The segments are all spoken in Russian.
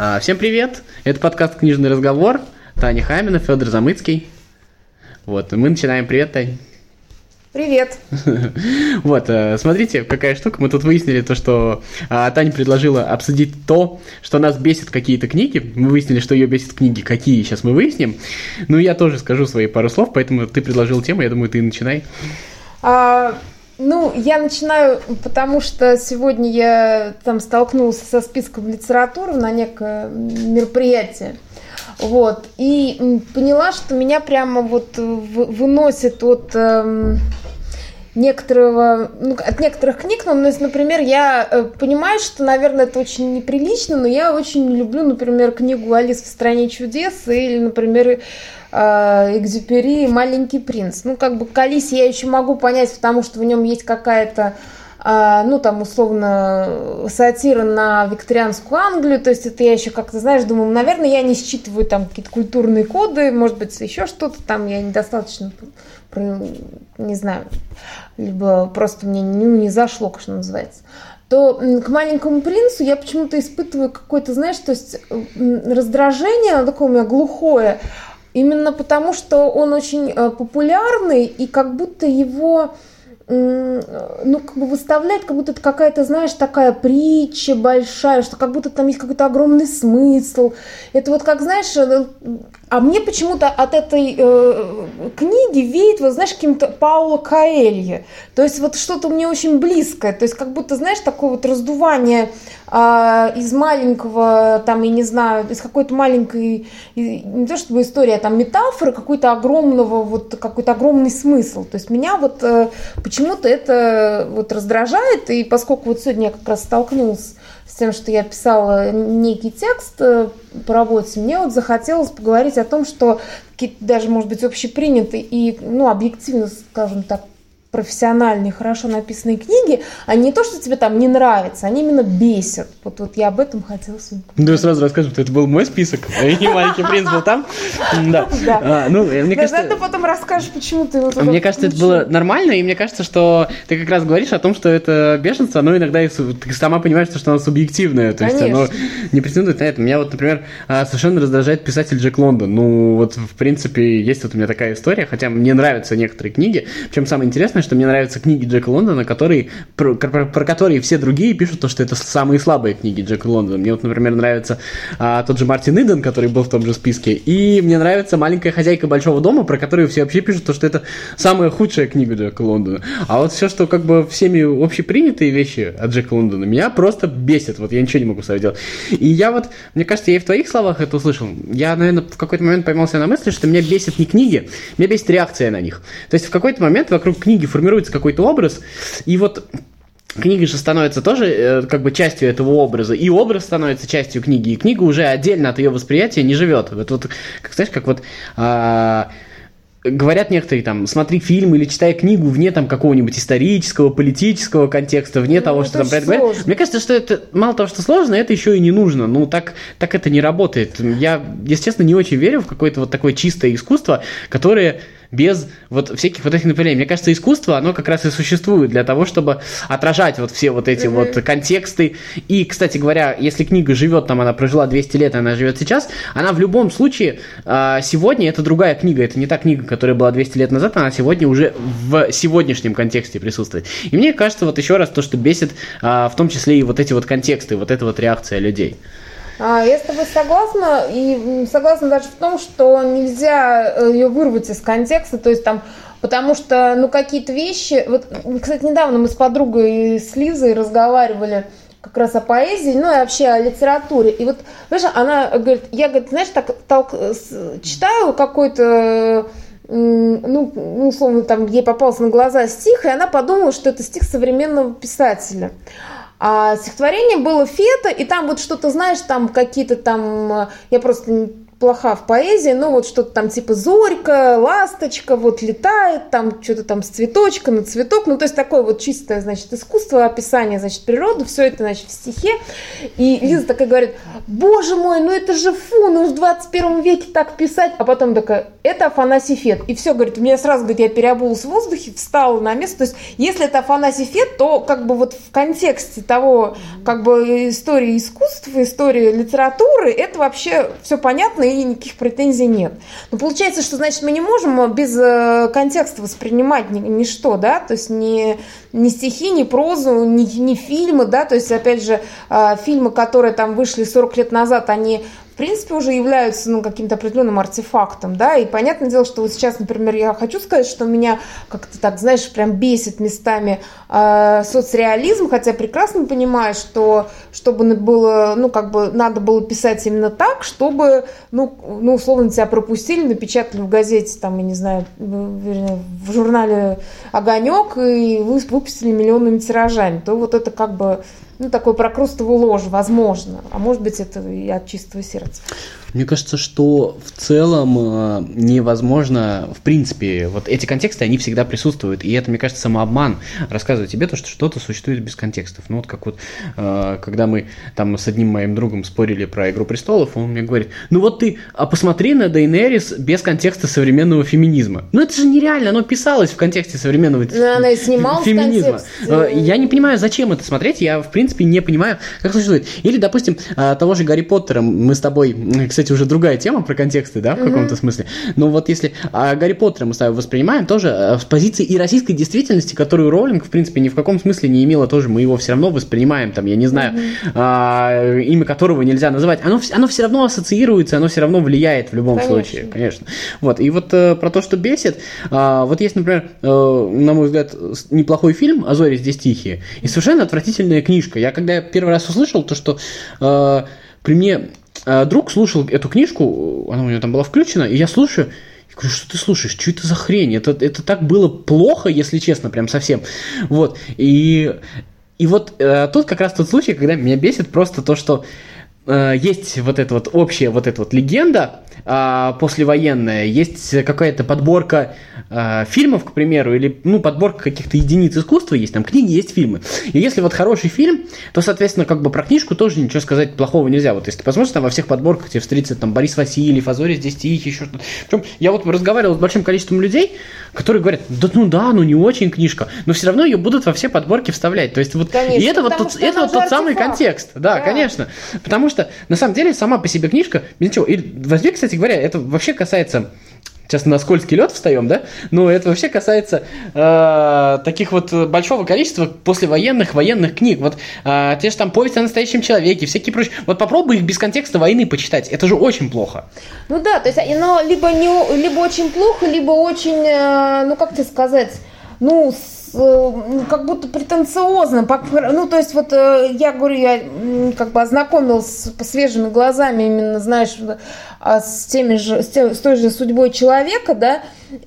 А, всем привет! Это подкаст «Книжный разговор». Таня Хамина, Федор Замыцкий. Вот, мы начинаем. Привет, Тань. Привет. Вот, э, смотрите, какая штука. Мы тут выяснили то, что а, Таня предложила обсудить то, что нас бесит какие-то книги. Мы выяснили, что ее бесит книги. Какие, сейчас мы выясним. Ну, я тоже скажу свои пару слов, поэтому ты предложил тему, я думаю, ты начинай. Ну, я начинаю, потому что сегодня я там столкнулась со списком литературы на некое мероприятие. Вот. И поняла, что меня прямо вот выносит от эм, некоторого, ну, от некоторых книг, ну, например, я э, понимаю, что, наверное, это очень неприлично, но я очень люблю, например, книгу «Алис в стране чудес» или, например, э, Экзюпери «Маленький принц». Ну, как бы к Алисе я еще могу понять, потому что в нем есть какая-то а, ну, там, условно, сатира на викторианскую Англию, то есть это я еще как-то, знаешь, думаю, наверное, я не считываю там какие-то культурные коды, может быть, еще что-то там, я недостаточно, не знаю, либо просто мне ну, не зашло, что называется то к маленькому принцу я почему-то испытываю какое-то, знаешь, то есть раздражение, оно такое у меня глухое, именно потому что он очень э, популярный, и как будто его ну, как бы выставлять, как будто это какая-то, знаешь, такая притча большая, что как будто там есть какой-то огромный смысл. Это вот как, знаешь, э, а мне почему-то от этой э, книги веет, вот знаешь, каким-то Пауло Каэлье. То есть вот что-то мне очень близкое. То есть как будто, знаешь, такое вот раздувание из маленького, там, я не знаю, из какой-то маленькой, не то чтобы история, а там метафоры, какой-то огромного, вот какой-то огромный смысл. То есть меня вот э, почему-то это вот раздражает. И поскольку вот сегодня я как раз столкнулась с тем, что я писала некий текст э, по работе, мне вот захотелось поговорить о том, что какие-то даже, может быть, общепринятые и, ну, объективно, скажем так, профессиональные, хорошо написанные книги, а не то, что тебе там не нравится, они именно бесят. Вот, вот я об этом хотела сегодня Ну, сразу расскажем, что это был мой список, и маленький принц был там. Да. А, ну, мне кажется... ты потом расскажешь, почему ты его Мне кажется, это было нормально, и мне кажется, что ты как раз говоришь о том, что это бешенство, оно иногда и ты сама понимаешь, что оно субъективное, то есть оно не претендует на это. Меня вот, например, а, совершенно раздражает писатель Джек Лондон. Ну, вот, в принципе, есть вот у меня такая история, хотя мне нравятся некоторые книги. Причем самое интересное, интересно, что мне нравятся книги Джека Лондона, которые, про, про, про которые все другие пишут то, что это самые слабые книги Джека Лондона. Мне вот, например, нравится а, тот же Мартин Иден, который был в том же списке, и мне нравится «Маленькая хозяйка большого дома», про которую все вообще пишут то, что это самая худшая книга Джека Лондона. А вот все, что как бы всеми общепринятые вещи от Джека Лондона, меня просто бесит. Вот я ничего не могу с делать. И я вот, мне кажется, я и в твоих словах это услышал. Я, наверное, в какой-то момент поймался на мысли, что меня бесит не книги, меня бесит реакция на них. То есть в какой-то момент вокруг книги формируется какой-то образ, и вот книга же становится тоже э, как бы частью этого образа, и образ становится частью книги, и книга уже отдельно от ее восприятия не живет. Вот, вот как знаешь, как вот а, говорят некоторые там, смотри фильм или читай книгу вне там какого-нибудь исторического, политического контекста, вне ну, того, что там про это говорят. Мне кажется, что это мало того, что сложно, это еще и не нужно. Ну, так, так это не работает. Я, если честно, не очень верю в какое-то вот такое чистое искусство, которое без вот всяких вот этих направлений. Мне кажется, искусство, оно как раз и существует для того, чтобы отражать вот все вот эти mm-hmm. вот контексты. И, кстати говоря, если книга живет там, она прожила 200 лет, она живет сейчас, она в любом случае а, сегодня это другая книга, это не та книга, которая была 200 лет назад, она сегодня уже в сегодняшнем контексте присутствует. И мне кажется, вот еще раз то, что бесит а, в том числе и вот эти вот контексты, вот эта вот реакция людей. А, я с тобой согласна, и согласна даже в том, что нельзя э, ее вырвать из контекста, то есть там Потому что, ну, какие-то вещи... Вот, кстати, недавно мы с подругой, с Лизой разговаривали как раз о поэзии, ну, и вообще о литературе. И вот, знаешь, она говорит, я, говорит, знаешь, так толк, читаю какой-то ну, условно, там, ей попался на глаза стих, и она подумала, что это стих современного писателя. А стихотворение было фета, и там вот что-то, знаешь, там какие-то там, э, я просто плоха в поэзии, ну вот что-то там типа зорька, ласточка вот летает, там что-то там с цветочка на цветок, ну то есть такое вот чистое, значит, искусство, описание, значит, природы, все это, значит, в стихе. И Лиза такая говорит, боже мой, ну это же фу, ну в 21 веке так писать. А потом такая, это Афанасий Фет. И все, говорит, у меня сразу, говорит, я переобулась в воздухе, встала на место. То есть, если это Афанасий Фет, то как бы вот в контексте того, как бы истории искусства, истории литературы, это вообще все понятно и никаких претензий нет. Но получается, что, значит, мы не можем без э, контекста воспринимать ничто, да, то есть не, не стихи, не прозу, не, не фильмы, да, то есть, опять же, э, фильмы, которые там вышли 40 лет назад, они принципе, уже являются ну, каким-то определенным артефактом, да, и понятное дело, что вот сейчас, например, я хочу сказать, что меня как-то так, знаешь, прям бесит местами э, соцреализм, хотя прекрасно понимаю, что чтобы было, ну, как бы надо было писать именно так, чтобы, ну, ну условно, тебя пропустили, напечатали в газете, там, я не знаю, в журнале «Огонек» и выпустили миллионными тиражами, то вот это как бы ну, такой прокрустовую ложь, возможно. А может быть, это и от чистого сердца. Мне кажется, что в целом э, невозможно, в принципе, вот эти контексты, они всегда присутствуют, и это, мне кажется, самообман рассказывать тебе то, что что-то существует без контекстов. Ну вот как вот, э, когда мы там с одним моим другом спорили про «Игру престолов», он мне говорит, ну вот ты, а посмотри на Дейнерис без контекста современного феминизма. Ну это же нереально, оно писалось в контексте современного Но она и феминизма. Э, я не понимаю, зачем это смотреть, я, в принципе, не понимаю, как существует. Или, допустим, того же Гарри Поттера мы с тобой, кстати, уже другая тема про контексты, да, в каком-то смысле. Но вот если а Гарри Поттера мы с тобой воспринимаем тоже э, с позиции и российской действительности, которую Роллинг, в принципе, ни в каком смысле не имела тоже, мы его все равно воспринимаем, там, я не знаю, а, имя которого нельзя называть, оно, оно все равно ассоциируется, оно все равно влияет в любом конечно. случае, конечно. Вот, и вот э, про то, что бесит, э, вот есть, например, э, на мой взгляд, неплохой фильм «А зори здесь тихие», и совершенно отвратительная книжка. Я когда первый раз услышал то, что э, при мне друг слушал эту книжку, она у него там была включена, и я слушаю, я говорю, что ты слушаешь, что это за хрень? Это, это так было плохо, если честно, прям совсем. Вот, и, и вот э, тут как раз тот случай, когда меня бесит просто то, что э, есть вот эта вот общая вот эта вот легенда э, послевоенная, есть какая-то подборка э, фильмов, к примеру, или, ну, подборка каких-то единиц искусства есть, там книги, есть фильмы. И если вот хороший фильм, то, соответственно, как бы про книжку тоже ничего сказать плохого нельзя. Вот если ты посмотришь, там во всех подборках тебе встретится там Борис Васильев, Азори здесь тихий, еще что-то. Причем я вот разговаривал с большим количеством людей, которые говорят, да ну да, ну не очень книжка, но все равно ее будут во все подборки вставлять. То есть вот конечно, и это вот тот, это вот тот самый контекст. Да, да, конечно. Потому что на самом деле сама по себе книжка, ничего. И возьми, кстати говоря, это вообще касается сейчас на скользкий лед встаем, да? Но это вообще касается э, таких вот большого количества послевоенных военных книг. Вот э, те же там повесть о настоящем человеке, всякие прочие. Вот попробуй их без контекста войны почитать. Это же очень плохо. Ну да, то есть оно либо, не, либо очень плохо, либо очень, э, ну как тебе сказать, ну, с, э, как будто претенциозно. Ну, то есть, вот э, я говорю, я как бы ознакомилась по свежими глазами, именно, знаешь, а, с, теми же, с, тем, с той же судьбой человека, да,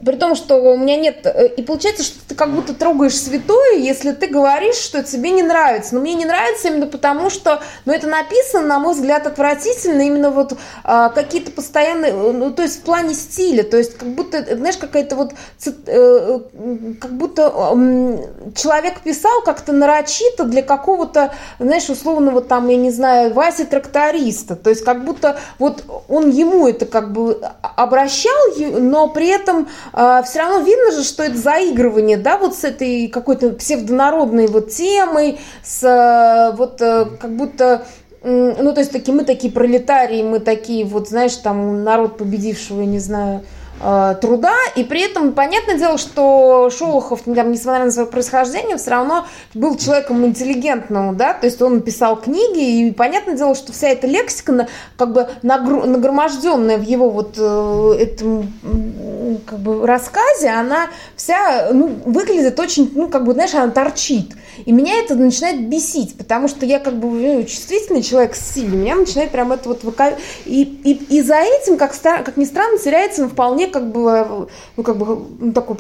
при том, что у меня нет... Э, и получается, что ты как будто трогаешь святое, если ты говоришь, что тебе не нравится. Но мне не нравится именно потому, что ну, это написано, на мой взгляд, отвратительно. Именно вот а, какие-то постоянные... Э, ну, то есть в плане стиля. То есть как будто, знаешь, какая-то вот... Э, как будто человек писал как-то нарочито для какого-то, знаешь, условного там, я не знаю, Васи тракториста. То есть как будто вот он ему это как бы обращал, но при этом э, все равно видно же, что это заигрывание, да, вот с этой какой-то псевдонародной вот темой, с э, вот э, как будто ну, то есть такие, мы такие пролетарии, мы такие, вот, знаешь, там, народ победившего, я не знаю, труда, и при этом понятное дело, что Шолохов, там, несмотря на свое происхождение, все равно был человеком интеллигентным, да, то есть он писал книги, и понятное дело, что вся эта лексика, как бы нагроможденная в его вот э, этом как бы рассказе, она вся, ну, выглядит очень, ну, как бы, знаешь, она торчит. И меня это начинает бесить, потому что я как бы ну, чувствительный человек с силой, меня начинает прям это вот выка... и, и, и за этим, как, как ни странно, теряется вполне как бы, ну, как бы, ну, такой,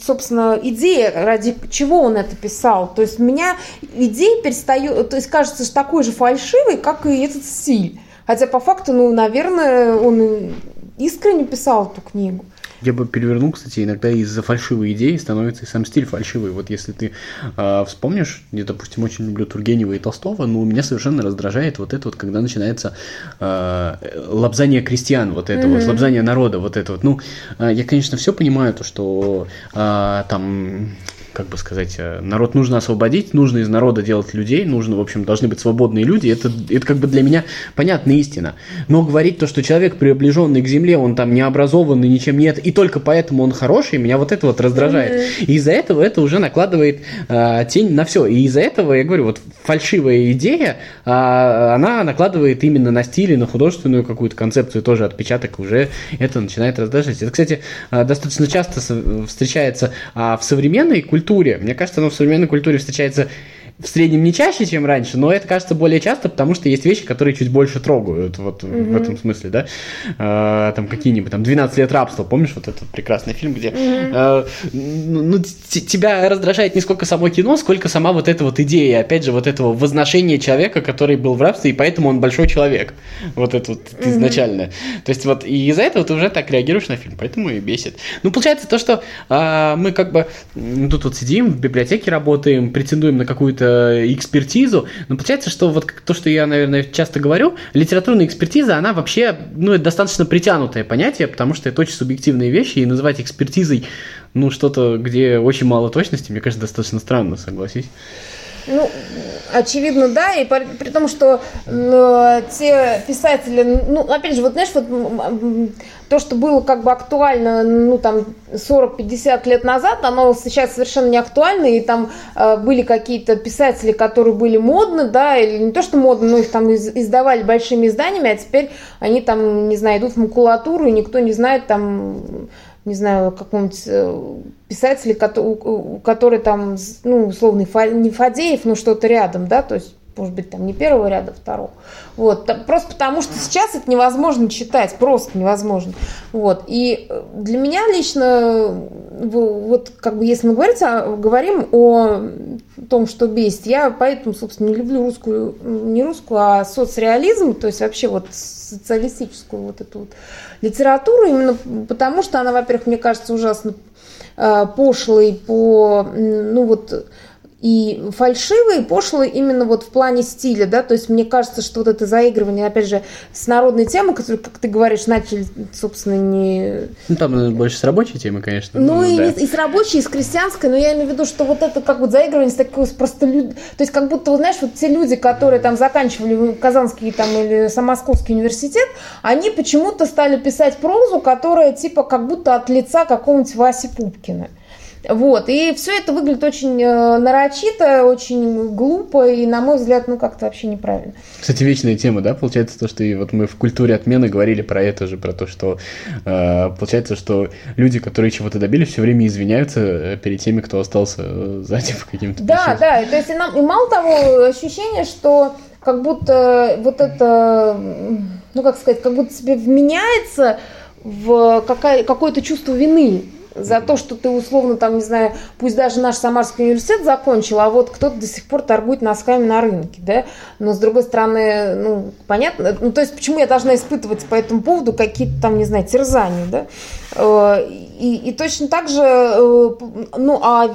собственно, идея, ради чего он это писал. То есть меня идея перестает, то есть кажется, что такой же фальшивый, как и этот стиль. Хотя по факту, ну, наверное, он искренне писал эту книгу. Я бы перевернул, кстати, иногда из-за фальшивой идеи становится и сам стиль фальшивый. Вот если ты э, вспомнишь, я, допустим, очень люблю Тургенева и Толстого, но меня совершенно раздражает вот это вот, когда начинается э, лобзание крестьян, вот это mm-hmm. вот, лобзание народа, вот это вот. Ну, э, я, конечно, все понимаю, то, что э, там как бы сказать, э, народ нужно освободить, нужно из народа делать людей, нужно, в общем, должны быть свободные люди, это, это как бы для меня понятная истина. Но говорить то, что человек, приближенный к земле, он там не образованный, ничем нет, и только поэтому он хороший, меня вот это вот раздражает. И из-за этого это уже накладывает э, тень на все. И из-за этого, я говорю, вот фальшивая идея, э, она накладывает именно на стиль и на художественную какую-то концепцию тоже отпечаток, уже это начинает раздражать. Это, кстати, достаточно часто встречается э, в современной культуре, культуре. Мне кажется, оно в современной культуре встречается в среднем не чаще, чем раньше, но это кажется более часто, потому что есть вещи, которые чуть больше трогают, вот mm-hmm. в этом смысле, да, э, там какие-нибудь, там, 12 лет рабства, помнишь вот этот прекрасный фильм, где, mm-hmm. э, ну, тебя раздражает не сколько само кино, сколько сама вот эта вот идея, опять же, вот этого возношения человека, который был в рабстве, и поэтому он большой человек, вот это вот mm-hmm. изначально. То есть вот, и из-за этого ты уже так реагируешь на фильм, поэтому и бесит. Ну, получается то, что э, мы как бы тут вот сидим, в библиотеке работаем, претендуем на какую-то экспертизу. Но получается, что вот то, что я, наверное, часто говорю, литературная экспертиза, она вообще, ну, это достаточно притянутое понятие, потому что это очень субъективные вещи, и называть экспертизой, ну, что-то, где очень мало точности, мне кажется, достаточно странно, согласись. Ну, очевидно, да, и при, при том, что э, те писатели, ну, опять же, вот знаешь, вот то, что было как бы актуально, ну, там, 40-50 лет назад, оно сейчас совершенно не актуально, и там э, были какие-то писатели, которые были модны, да, или не то, что модны, но их там из, издавали большими изданиями, а теперь они там, не знаю, идут в макулатуру, и никто не знает там не знаю, какого-нибудь э, писателя, который там, ну, условно, не Фадеев, но что-то рядом, да, то есть может быть, там не первого ряда, а второго. Вот. Просто потому что сейчас это невозможно читать, просто невозможно. Вот. И э, для меня лично, вот как бы если мы говорить, говорим о том, что бесит, я поэтому, собственно, не люблю русскую, не русскую, а соцреализм, то есть вообще вот социалистическую вот эту вот литературу, именно потому что она, во-первых, мне кажется, ужасно э, пошлой по, ну вот, и фальшивые, и пошлые именно вот в плане стиля, да, то есть мне кажется, что вот это заигрывание, опять же, с народной темой, которую, как ты говоришь, начали, собственно, не... Ну, там наверное, больше с рабочей темы, конечно. Ну, и, да. и с рабочей, и с крестьянской, но я имею в виду, что вот это как вот заигрывание с такой просто люд... то есть как будто, вот, знаешь, вот те люди, которые там заканчивали Казанский там или Самосковский университет, они почему-то стали писать прозу, которая типа как будто от лица какого-нибудь Васи Пупкина. Вот, и все это выглядит очень э, нарочито, очень глупо, и, на мой взгляд, ну, как-то вообще неправильно. Кстати, вечная тема, да, получается, то, что и вот мы в культуре отмены говорили про это же, про то, что э, получается, что люди, которые чего-то добились, все время извиняются э, перед теми, кто остался э, сзади по каким-то Да, причинам. да, то есть и, нам, и мало того, ощущение, что как будто вот это, ну, как сказать, как будто себе вменяется в какая, какое-то чувство вины за то, что ты условно там, не знаю, пусть даже наш Самарский университет закончил, а вот кто-то до сих пор торгует носками на рынке, да, но с другой стороны, ну, понятно, ну, то есть почему я должна испытывать по этому поводу какие-то там, не знаю, терзания, да, э, и, и точно так же, э, ну, а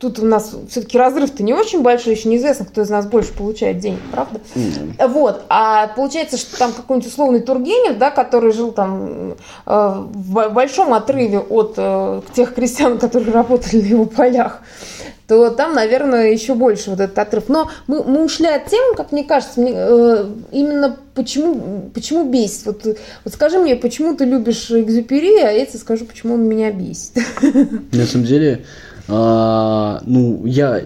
тут у нас все-таки разрыв-то не очень большой, еще неизвестно, кто из нас больше получает денег, правда? Mm-hmm. Вот, а получается, что там какой-нибудь условный Тургенев, да, который жил там э, в большом отрыве от э, тех крестьян, которые работали на его полях, то там, наверное, еще больше вот этот отрыв. Но мы, мы ушли от темы, как мне кажется, мне, э, именно почему, почему бесит. Вот, вот скажи мне, почему ты любишь Экзюпери, а я тебе скажу, почему он меня бесит. На самом деле, а, ну, я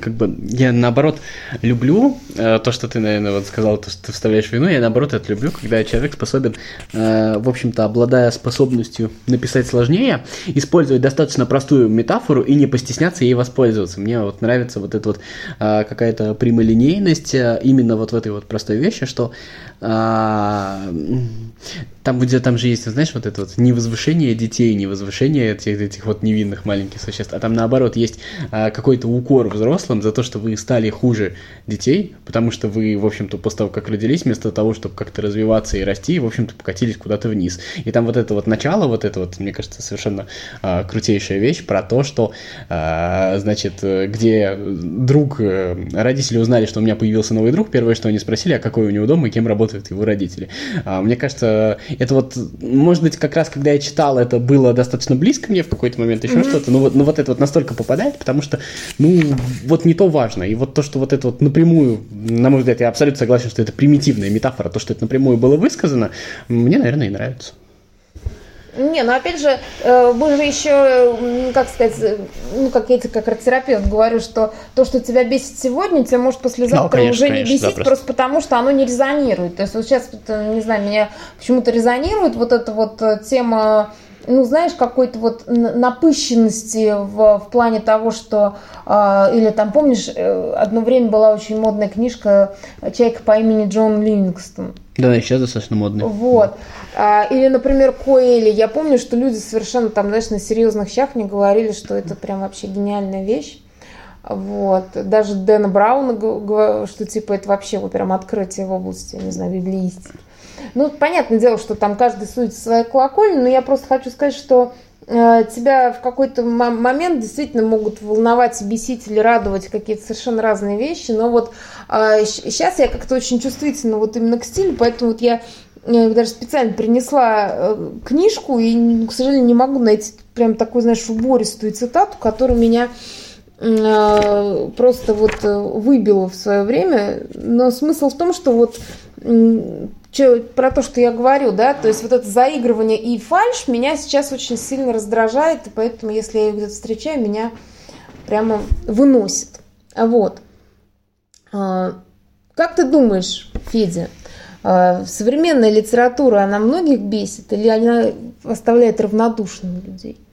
как бы, я наоборот люблю а, то, что ты, наверное, вот сказал, то, что ты вставляешь вину, я наоборот это люблю, когда человек способен, а, в общем-то, обладая способностью написать сложнее, использовать достаточно простую метафору и не постесняться ей воспользоваться. Мне вот нравится вот эта вот а, какая-то прямолинейность именно вот в этой вот простой вещи, что а, Там будет, там же есть, знаешь, вот это вот не возвышение детей, не возвышение этих, этих вот невинных маленьких существ, а там наоборот есть а, какой-то укор взрослым за то, что вы стали хуже детей, потому что вы, в общем-то, после того, как родились, вместо того, чтобы как-то развиваться и расти, в общем-то, покатились куда-то вниз. И там вот это вот начало, вот это вот, мне кажется, совершенно а, крутейшая вещь про то, что, а, значит, где друг, э, родители узнали, что у меня появился новый друг, первое, что они спросили, а какой у него дом и кем работают его родители. А, мне кажется, это вот, может быть, как раз когда я читал, это было достаточно близко мне в какой-то момент, еще mm-hmm. что-то, но вот, но вот это вот настолько попадает, потому что, ну, вот не то важно. И вот то, что вот это вот напрямую, на мой взгляд, я абсолютно согласен, что это примитивная метафора, то, что это напрямую было высказано, мне, наверное, и нравится. Не, ну опять же, э, мы же еще, как сказать, ну как я как арт-терапевт говорю, что то, что тебя бесит сегодня, тебя может послезавтра ну, конечно, уже конечно, не бесить, да, просто потому что оно не резонирует. То есть вот сейчас, не знаю, меня почему-то резонирует вот эта вот э, тема ну, знаешь, какой-то вот напыщенности в, в плане того, что, э, или там, помнишь, э, одно время была очень модная книжка «Человек по имени Джон Ливингстон». Да, сейчас достаточно модный. Вот. А, или, например, Коэли. Я помню, что люди совершенно там, знаешь, на серьезных щах мне говорили, что это прям вообще гениальная вещь. Вот. Даже Дэна Брауна, что типа это вообще вот прям открытие в области, не знаю, библиистики. Ну, понятное дело, что там каждый судит своей колокольни, но я просто хочу сказать, что э, тебя в какой-то момент действительно могут волновать, бесить или радовать какие-то совершенно разные вещи, но вот э, сейчас я как-то очень чувствительна вот именно к стилю, поэтому вот я э, даже специально принесла э, книжку и, к сожалению, не могу найти прям такую, знаешь, убористую цитату, которая меня э, просто вот выбила в свое время. Но смысл в том, что вот че, про то, что я говорю, да, то есть вот это заигрывание и фальш меня сейчас очень сильно раздражает, и поэтому, если я ее где-то встречаю, меня прямо выносит. Вот. А, как ты думаешь, Федя, а, современная литература, она многих бесит или она оставляет равнодушными людей?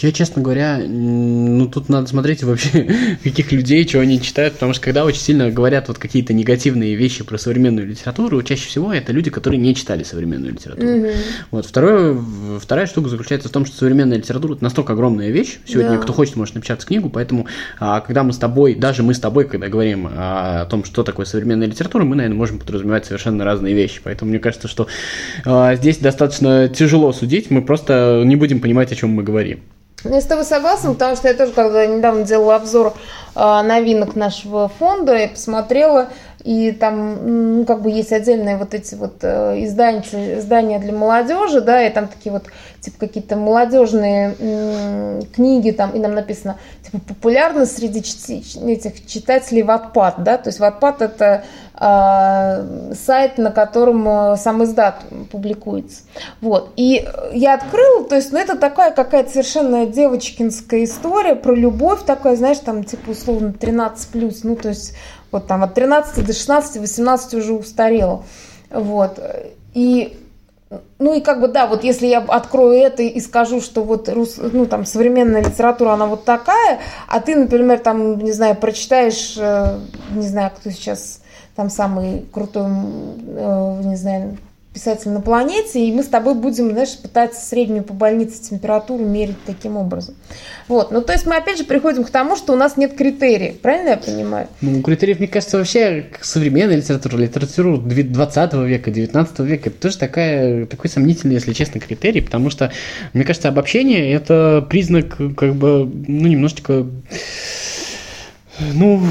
Я, честно говоря, ну тут надо смотреть вообще, каких людей, что они читают, потому что когда очень сильно говорят вот какие-то негативные вещи про современную литературу, чаще всего это люди, которые не читали современную литературу. Mm-hmm. Вот второе, вторая штука заключается в том, что современная литература это настолько огромная вещь. Сегодня yeah. кто хочет, может напечатать книгу, поэтому а, когда мы с тобой, даже мы с тобой, когда говорим а, о том, что такое современная литература, мы, наверное, можем подразумевать совершенно разные вещи. Поэтому мне кажется, что а, здесь достаточно тяжело судить, мы просто не будем понимать, о чем мы говорим. Ну, я с тобой согласна, потому что я тоже, когда недавно делала обзор э, новинок нашего фонда, я посмотрела, и там, ну, как бы есть отдельные вот эти вот э, издания, издания для молодежи, да, и там такие вот, типа, какие-то молодежные книги, там, и там написано, типа, популярность среди этих читателей Wattpad, да, то есть Wattpad это э, сайт, на котором э, сам издат публикуется. Вот, и я открыла, то есть, ну, это такая какая-то совершенно девочкинская история про любовь, такая, знаешь, там, типа, условно, 13+, ну, то есть, вот там от 13 до 16, 18 уже устарело. Вот. И ну и как бы да, вот если я открою это и скажу, что вот рус, ну там современная литература она вот такая, а ты, например, там не знаю прочитаешь, э, не знаю, кто сейчас там самый крутой, э, не знаю, писатель на планете, и мы с тобой будем, знаешь, пытаться среднюю по больнице температуру мерить таким образом. Вот, ну то есть мы опять же приходим к тому, что у нас нет критериев, правильно я понимаю? Ну, критериев, мне кажется, вообще современная литература, литература 20 века, 19 века, это тоже такая, такой сомнительный, если честно, критерий, потому что, мне кажется, обобщение – это признак, как бы, ну, немножечко, ну,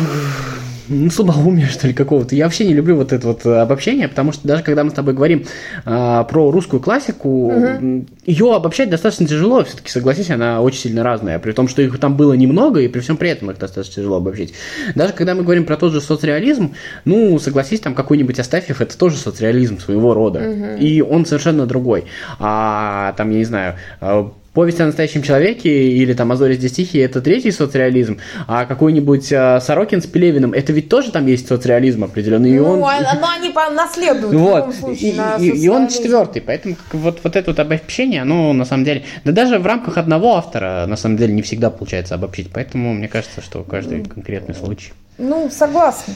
ну, слабоумия, что ли, какого-то. Я вообще не люблю вот это вот э, обобщение, потому что даже когда мы с тобой говорим а, про русскую классику, угу. ее обобщать достаточно тяжело, все-таки, согласись, она очень сильно разная, при том, что их там было немного, и при всем при этом их достаточно тяжело обобщить. Даже когда мы говорим про тот же соцреализм, ну, согласись, там какой-нибудь Астафьев, это тоже соцреализм своего рода, угу. и он совершенно другой. А там, я не знаю, а, Повесть о настоящем человеке или там «Азори здесь тихие» — это третий соцреализм, а какой-нибудь а, Сорокин с Пелевиным — это ведь тоже там есть соцреализм определенный. И ну, он... А, но они наследуют вот. случае, и, и, и он четвертый, поэтому вот, вот это вот обобщение, оно на самом деле... Да даже в рамках одного автора на самом деле не всегда получается обобщить, поэтому мне кажется, что каждый конкретный случай. Ну, согласна.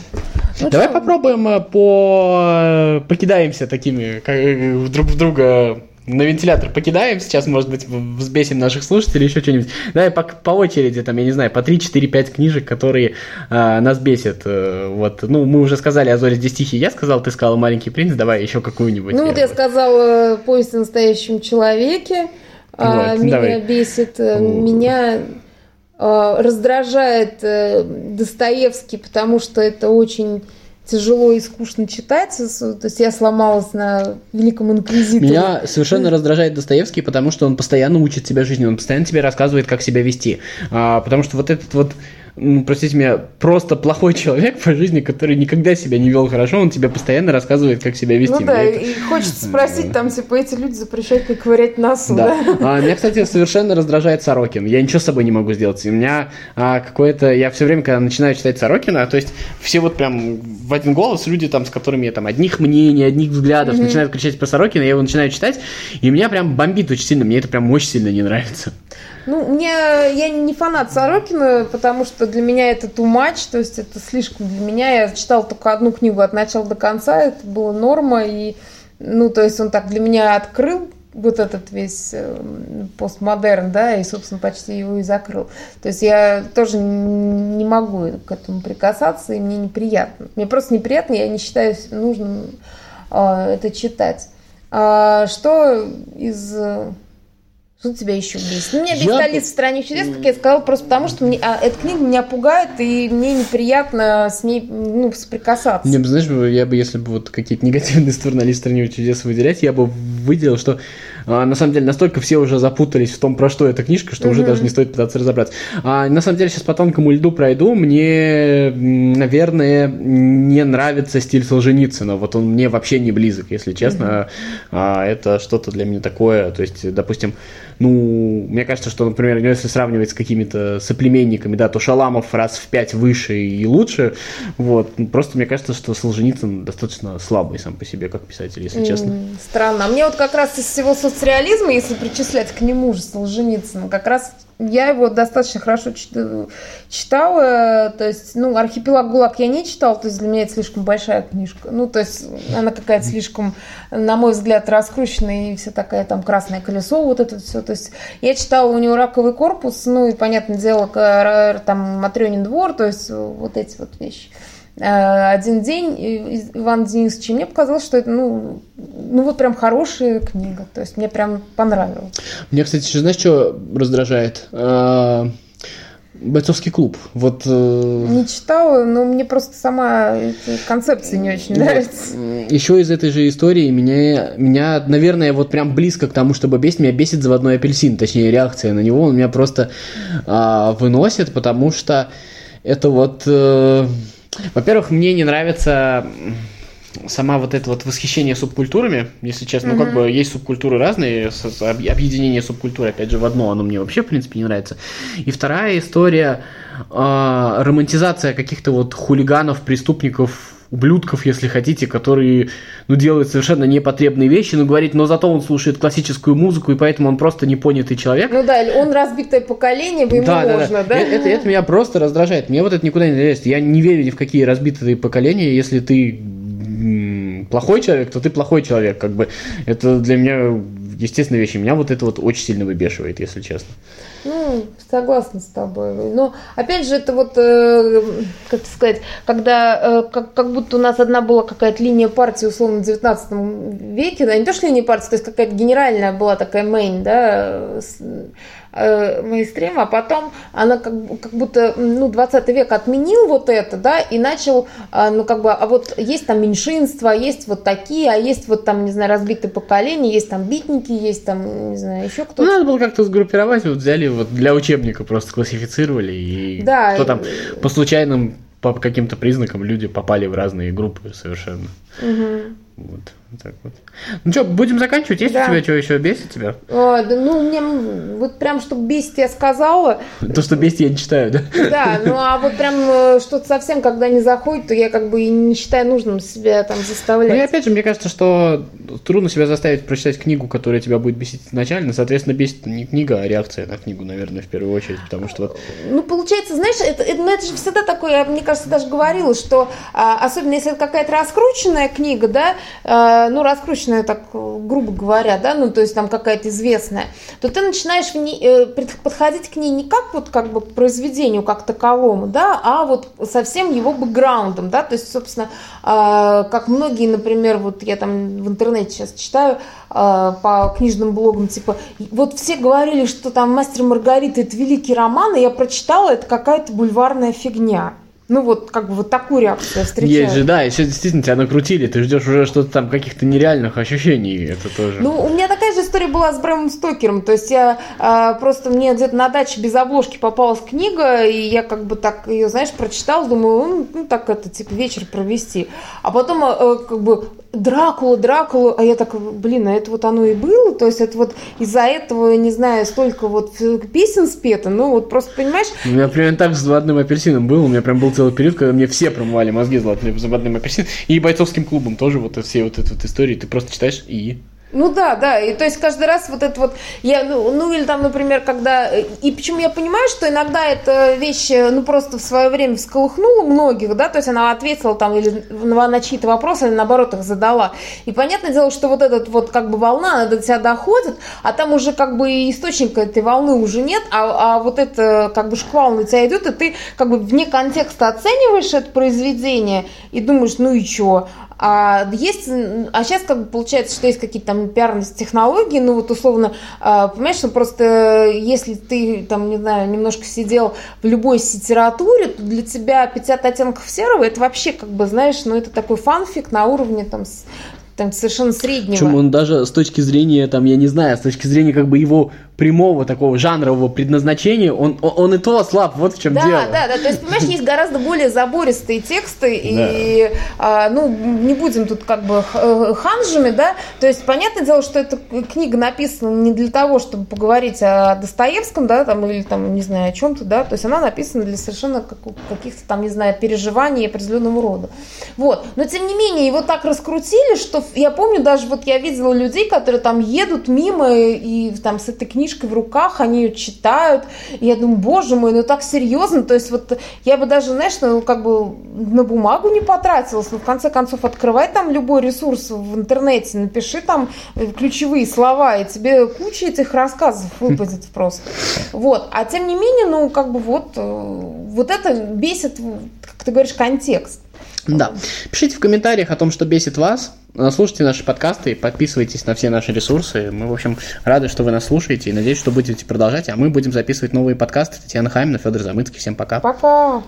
Ну, Давай чё? попробуем э, по... покидаемся такими как, э, друг в друга на вентилятор покидаем, сейчас, может быть, взбесим наших слушателей, еще что-нибудь. Давай по, по очереди, там, я не знаю, по 3, 4, 5 книжек, которые а, нас бесят. э, вот, ну, мы уже сказали о Зоре здесь тихий, я сказал, ты сказал «Маленький принц», давай еще какую-нибудь. Ну, вот я сказала «Поезд о настоящем человеке». А, Вот, меня давай. бесит, э, Вот. меня а, раздражает э, Достоевский, потому что это очень тяжело и скучно читать. То есть я сломалась на Великом Инквизиторе. Меня совершенно раздражает Достоевский, потому что он постоянно учит тебя жизни, он постоянно тебе рассказывает, как себя вести. А, потому что вот этот вот, простите меня, просто плохой человек по жизни, который никогда себя не вел хорошо, он тебе постоянно рассказывает, как себя вести. Ну да, это- и хочется спросить, там, типа, эти люди запрещают мне ковырять носу, Да. да? А, меня, кстати, совершенно раздражает Сорокин. Я ничего с собой не могу сделать. И у меня а, какое-то... Я все время, когда начинаю читать Сорокина, то есть все вот прям в один голос люди, там, с которыми я там одних мнений, одних взглядов, начинают кричать про Сорокина, я его начинаю читать, и меня прям бомбит очень сильно. Мне это прям очень сильно не нравится. Ну, мне, я не фанат Сорокина, потому что для меня это too much, то есть это слишком для меня. Я читала только одну книгу от начала до конца, это была норма, и, ну, то есть он так для меня открыл вот этот весь э, постмодерн, да, и, собственно, почти его и закрыл. То есть я тоже не могу к этому прикасаться, и мне неприятно. Мне просто неприятно, я не считаю нужным а, это читать. А что из... Что тебя еще бесит? Ну, меня бесит Я- Алиса в стране чудес, как я сказала, просто потому что мне, а, эта книга меня пугает, и мне неприятно с ней ну, соприкасаться. Мне бы, знаешь, я бы, если бы вот какие-то негативные стороны Алисы в стране чудес выделять, я бы выделил, что а, на самом деле настолько все уже запутались в том, про что эта книжка, что уже Мгм. даже не стоит пытаться разобраться. А, на самом деле сейчас по тонкому льду пройду. Мне, наверное, не нравится стиль Солженицына. Вот он мне вообще не близок, если честно. А, это что-то для меня такое. То есть, допустим, ну, мне кажется, что, например, если сравнивать с какими-то соплеменниками, да, то Шаламов раз в пять выше и лучше. Вот. Ну, Просто мне кажется, что Солженицын достаточно слабый сам по себе, как писатель, если честно. Странно. А мне вот как раз из всего соцреализма, если причислять к нему же Солженицына, как раз я его достаточно хорошо чит- читала. То есть, ну, «Архипелаг ГУЛАГ» я не читала, то есть для меня это слишком большая книжка. Ну, то есть она какая-то слишком, на мой взгляд, раскрученная и вся такая там «Красное колесо», вот это все. То есть я читала у него «Раковый корпус», ну, и, понятное дело, там «Матрёнин двор», то есть вот эти вот вещи э, один день Иван Денисович, и мне показалось, что это, ну, ну вот прям хорошая книга, то есть мне прям понравилось. Мне, кстати, еще знаешь, что раздражает? А, Бойцовский клуб. Вот э, Не читала, но мне просто сама концепция не очень нравится. Еще из этой же истории меня, меня, наверное, вот прям близко к тому, чтобы бесить, меня бесит заводной апельсин, точнее реакция на него, он меня просто а, выносит, потому что это вот, э, во-первых, мне не нравится сама вот это вот восхищение субкультурами, если честно, ну как бы есть субкультуры разные, объединение субкультур, опять же, в одно, оно мне вообще, в принципе, не нравится. И вторая история, а, романтизация каких-то вот хулиганов, преступников, ублюдков, если хотите, которые, ну, делают совершенно непотребные вещи, но говорит, но зато он слушает классическую музыку, и поэтому он просто непонятый человек. Ну да, он разбитое поколение, ему можно, да? Э- Это, это меня просто раздражает. Мне вот это никуда не лезет. Я не верю ни в какие разбитые поколения. Если ты плохой человек, то ты плохой человек. Как бы это для меня естественная вещь. Меня вот это вот очень сильно выбешивает, если честно. Ну, согласна с тобой. Но опять же, это вот, э, как сказать, когда э, как, как будто у нас одна была какая-то линия партии, условно, в 19 веке, да, не то, что линия партии, то есть какая-то генеральная была такая мейн, да, с- э, а потом она как, как будто, ну, 20 век отменил вот это, да, и начал, а, ну, как бы, а вот есть там меньшинства, есть вот такие, а есть вот там, не знаю, разбитые поколения, есть там битники, есть там, не знаю, еще Ну, кто-то. надо было как-то сгруппировать, вот взяли вот для учебника просто классифицировали, и Да, кто там по случайным, по каким-то признакам люди попали в разные группы совершенно. Мгм. Вот. Так вот. Ну что, будем заканчивать? Есть да. у тебя что еще бесит тебя? О, да, ну, мне вот прям, чтобы бесит, я сказала. То, что бесит, я не читаю, да? Да, ну а вот прям э, что-то совсем, когда не заходит, то я как бы и не считаю нужным себя там заставлять. Ну и опять же, мне кажется, что трудно себя заставить прочитать книгу, которая тебя будет бесить изначально. Соответственно, бесит не книга, а реакция на книгу, наверное, в первую очередь, потому что вот... Ну, получается, знаешь, это, это, ну, это же всегда такое, мне кажется, даже говорила, что а, особенно если это какая-то раскрученная книга, да, а, ну, раскрученная так, грубо говоря, да, ну, то есть там какая-то известная, то ты начинаешь ней, э, подходить к ней не как вот как бы произведению как таковому, да, а вот совсем его бэкграундом, да, то есть, собственно, а, как многие, например, вот я там в интернете сейчас читаю а, по книжным блогам, типа, вот все говорили, что там «Мастер Маргарита» — это великий роман, и я прочитала, это какая-то бульварная фигня. Ну вот, как бы вот такую реакцию я встречаю. Есть же, да, еще действительно тебя накрутили, ты ждешь уже что-то там, каких-то нереальных ощущений, это тоже. Ну, у меня такая же история была с Брэмом Стокером, то есть я а, просто, мне где-то на даче без обложки попалась книга, и я как бы так ее, знаешь, прочитала, думаю, ну, так это, типа, вечер провести. А потом, а, как бы, Дракула, Дракула, а я так, блин, а это вот оно и было, то есть это вот из-за этого, не знаю, столько вот песен спето, ну вот просто, понимаешь? У меня примерно так с «Заводным апельсином» был, у меня прям был целый период, когда мне все промывали мозги «Заводным апельсином», и бойцовским клубом тоже вот все вот эти вот истории, ты просто читаешь и ну да, да, и то есть каждый раз вот это вот, я, ну, ну или там, например, когда, и почему я понимаю, что иногда эта вещь, ну просто в свое время всколыхнула многих, да, то есть она ответила там или на чьи-то вопросы, или наоборот их задала. И понятное дело, что вот этот вот как бы волна, она до тебя доходит, а там уже как бы источника этой волны уже нет, а, а вот это как бы шквал на тебя идет, и ты как бы вне контекста оцениваешь это произведение и думаешь, ну и чё, а есть, а сейчас как бы получается, что есть какие-то там пиарные технологии, ну вот условно, а, понимаешь, что просто если ты там, не знаю, немножко сидел в любой литературе, то для тебя 50 оттенков серого, это вообще как бы, знаешь, ну это такой фанфик на уровне там там совершенно среднего. Причем он даже с точки зрения, там, я не знаю, с точки зрения как бы его прямого такого жанрового предназначения, он, он, и то слаб, вот в чем да, дело. Да, да, то есть, понимаешь, есть гораздо более забористые тексты, и, да. а, ну, не будем тут как бы э, ханжами, да, то есть, понятное дело, что эта книга написана не для того, чтобы поговорить о Достоевском, да, там, или там, не знаю, о чем-то, да, то есть, она написана для совершенно каких-то там, не знаю, переживаний определенного рода. Вот, но, тем не менее, его так раскрутили, что я помню, даже вот я видела людей, которые там едут мимо и там с этой книжкой в руках, они ее читают. И я думаю, боже мой, ну так серьезно. То есть вот я бы даже, знаешь, ну как бы на бумагу не потратилась. Но в конце концов открывай там любой ресурс в интернете, напиши там э, ключевые слова, и тебе куча этих рассказов выпадет просто. Вот. А тем не менее, ну как бы вот, э, вот это бесит, как ты говоришь, контекст. Да. Пишите в комментариях о том, что бесит вас. Слушайте наши подкасты, подписывайтесь на все наши ресурсы. Мы, в общем, рады, что вы нас слушаете и надеюсь, что будете продолжать. А мы будем записывать новые подкасты. Татьяна Хаймна, Федор Замыцкий. Всем пока. Пока.